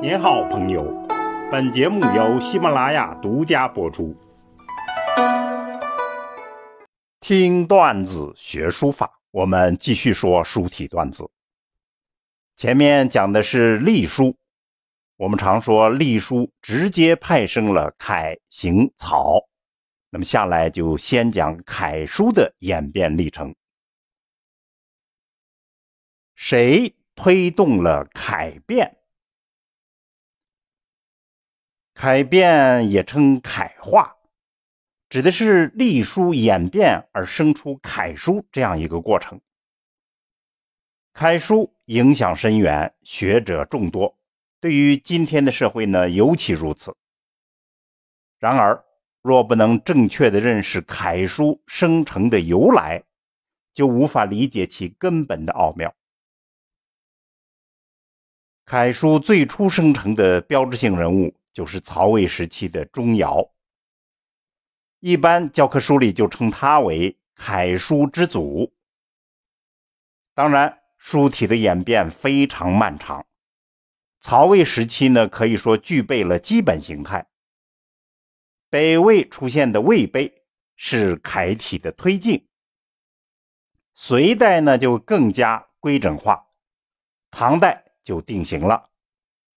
您好，朋友。本节目由喜马拉雅独家播出。听段子学书法，我们继续说书体段子。前面讲的是隶书，我们常说隶书直接派生了楷、行、草。那么下来就先讲楷书的演变历程。谁推动了楷变？楷变也称楷化，指的是隶书演变而生出楷书这样一个过程。楷书影响深远，学者众多，对于今天的社会呢尤其如此。然而，若不能正确的认识楷书生成的由来，就无法理解其根本的奥妙。楷书最初生成的标志性人物。就是曹魏时期的钟繇，一般教科书里就称他为楷书之祖。当然，书体的演变非常漫长。曹魏时期呢，可以说具备了基本形态。北魏出现的魏碑是楷体的推进，隋代呢就更加规整化，唐代就定型了。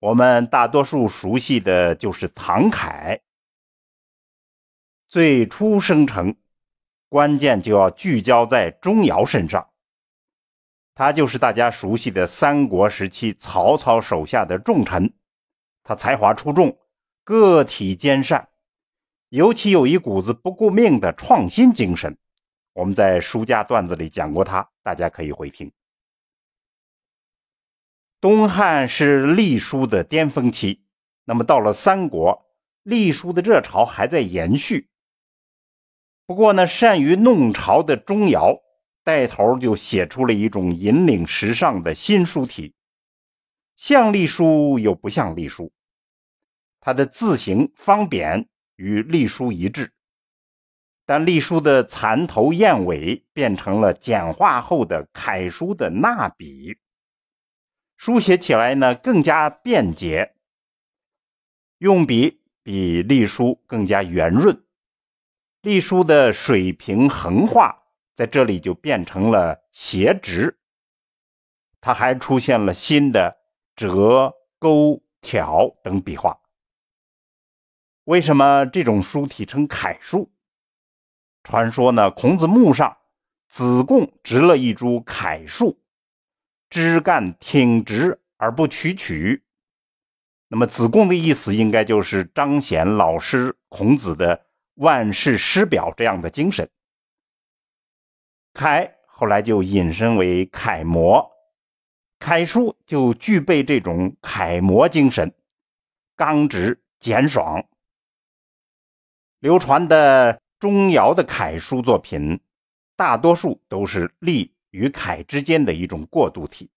我们大多数熟悉的就是唐楷，最初生成，关键就要聚焦在钟繇身上。他就是大家熟悉的三国时期曹操手下的重臣，他才华出众，个体兼善，尤其有一股子不顾命的创新精神。我们在书家段子里讲过他，大家可以回听。东汉是隶书的巅峰期，那么到了三国，隶书的热潮还在延续。不过呢，善于弄潮的钟繇带头就写出了一种引领时尚的新书体，像隶书又不像隶书，它的字形方扁与隶书一致，但隶书的蚕头燕尾变成了简化后的楷书的捺笔。书写起来呢更加便捷，用笔比隶书更加圆润，隶书的水平横画在这里就变成了斜直。它还出现了新的折、勾、挑等笔画。为什么这种书体称楷书？传说呢，孔子墓上子贡植了一株楷树。枝干挺直而不曲曲，那么子贡的意思应该就是彰显老师孔子的万世师表这样的精神。楷后来就引申为楷模，楷书就具备这种楷模精神，刚直简爽。流传的钟繇的楷书作品，大多数都是隶。与楷之间的一种过渡体，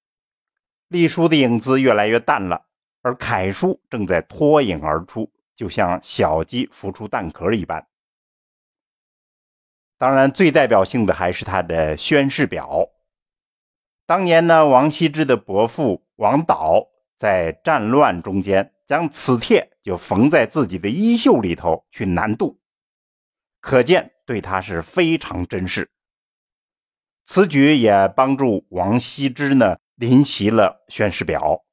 隶书的影子越来越淡了，而楷书正在脱颖而出，就像小鸡孵出蛋壳一般。当然，最代表性的还是他的宣誓表。当年呢，王羲之的伯父王导在战乱中间，将此帖就缝在自己的衣袖里头去南渡，可见对他是非常珍视。此举也帮助王羲之呢临习了宣誓表，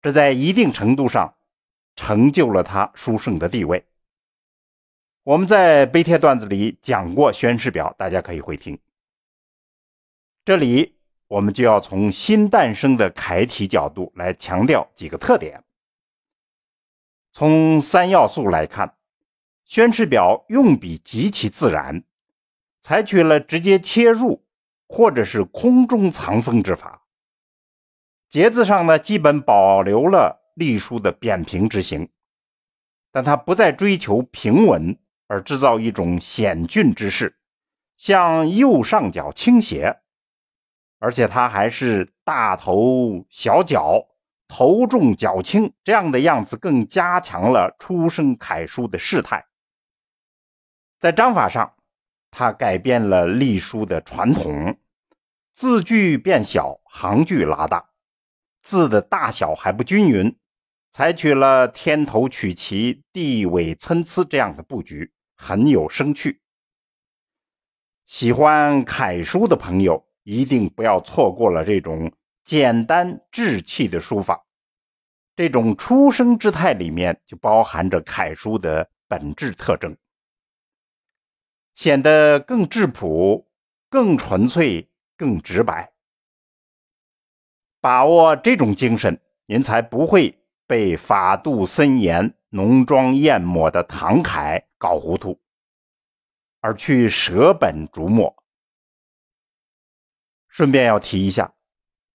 这在一定程度上成就了他书圣的地位。我们在碑帖段子里讲过宣誓表，大家可以回听。这里我们就要从新诞生的楷体角度来强调几个特点。从三要素来看，宣誓表用笔极其自然，采取了直接切入。或者是空中藏锋之法，节字上呢，基本保留了隶书的扁平之形，但它不再追求平稳，而制造一种险峻之势，向右上角倾斜，而且它还是大头小脚，头重脚轻这样的样子，更加强了出生楷书的势态。在章法上。它改变了隶书的传统，字距变小，行距拉大，字的大小还不均匀，采取了天头曲奇、地尾参差这样的布局，很有生趣。喜欢楷书的朋友一定不要错过了这种简单稚气的书法。这种出生之态里面就包含着楷书的本质特征，显得更质朴、更纯粹、更直白。把握这种精神，您才不会被法度森严、浓妆艳抹的唐楷搞糊涂。而去舍本逐末。顺便要提一下，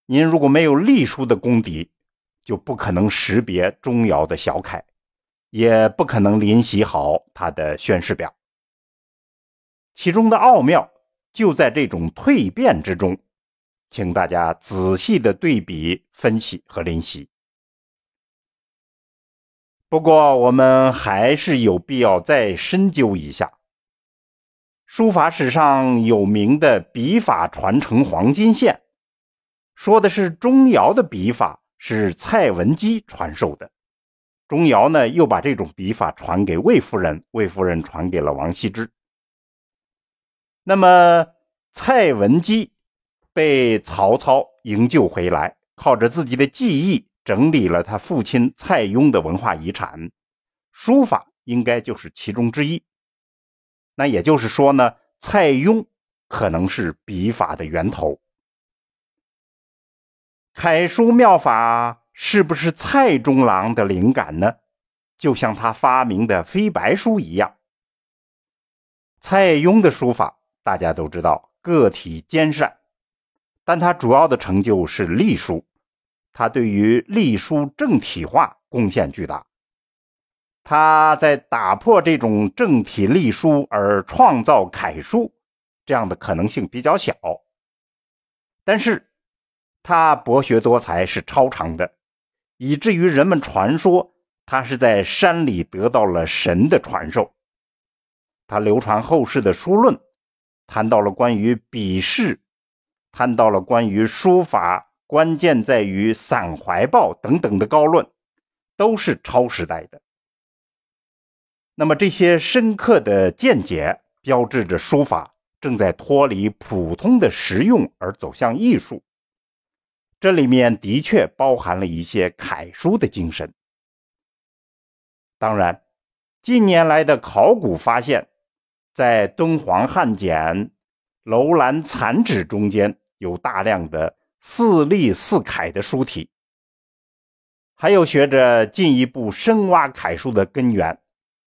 您如果没有隶书的功底，就不可能识别钟繇的小楷，也不可能临习好他的宣示表。其中的奥妙就在这种蜕变之中，请大家仔细的对比分析和临习。不过，我们还是有必要再深究一下。书法史上有名的笔法传承黄金线，说的是钟繇的笔法是蔡文姬传授的，钟繇呢又把这种笔法传给魏夫人，魏夫人传给了王羲之。那么蔡文姬被曹操营救回来，靠着自己的技艺整理了他父亲蔡邕的文化遗产，书法应该就是其中之一。那也就是说呢，蔡邕可能是笔法的源头。楷书妙法是不是蔡中郎的灵感呢？就像他发明的飞白书一样。蔡邕的书法大家都知道，个体兼善，但他主要的成就是隶书，他对于隶书正体化贡献巨大。他在打破这种正体隶书而创造楷书，这样的可能性比较小。但是，他博学多才是超常的，以至于人们传说他是在山里得到了神的传授。他流传后世的书论，谈到了关于笔势，谈到了关于书法关键在于散怀抱等等的高论，都是超时代的。那么这些深刻的见解，标志着书法正在脱离普通的实用而走向艺术。这里面的确包含了一些楷书的精神。当然，近年来的考古发现，在敦煌汉简、楼兰残纸中间有大量的似隶似楷的书体，还有学者进一步深挖楷书的根源。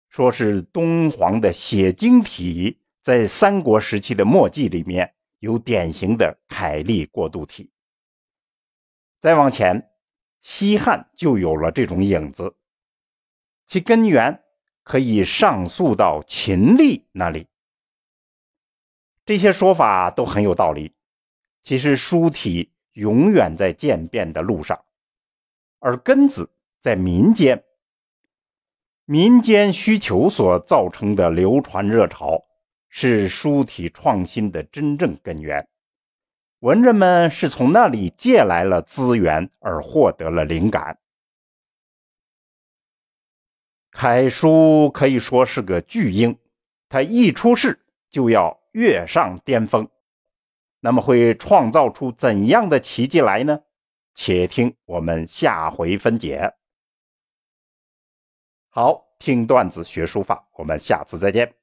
说是敦煌的写经体，在三国时期的墨迹里面有典型的楷隶过渡体。再往前，西汉就有了这种影子，其根源可以上溯到秦吏那里。这些说法都很有道理。其实书体永远在渐变的路上，而根子在民间。民间需求所造成的流传热潮，是书体创新的真正根源。文人们是从那里借来了资源，而获得了灵感。楷书可以说是个巨婴，他一出世就要跃上巅峰。那么会创造出怎样的奇迹来呢？且听我们下回分解。好，听段子学书法，我们下次再见。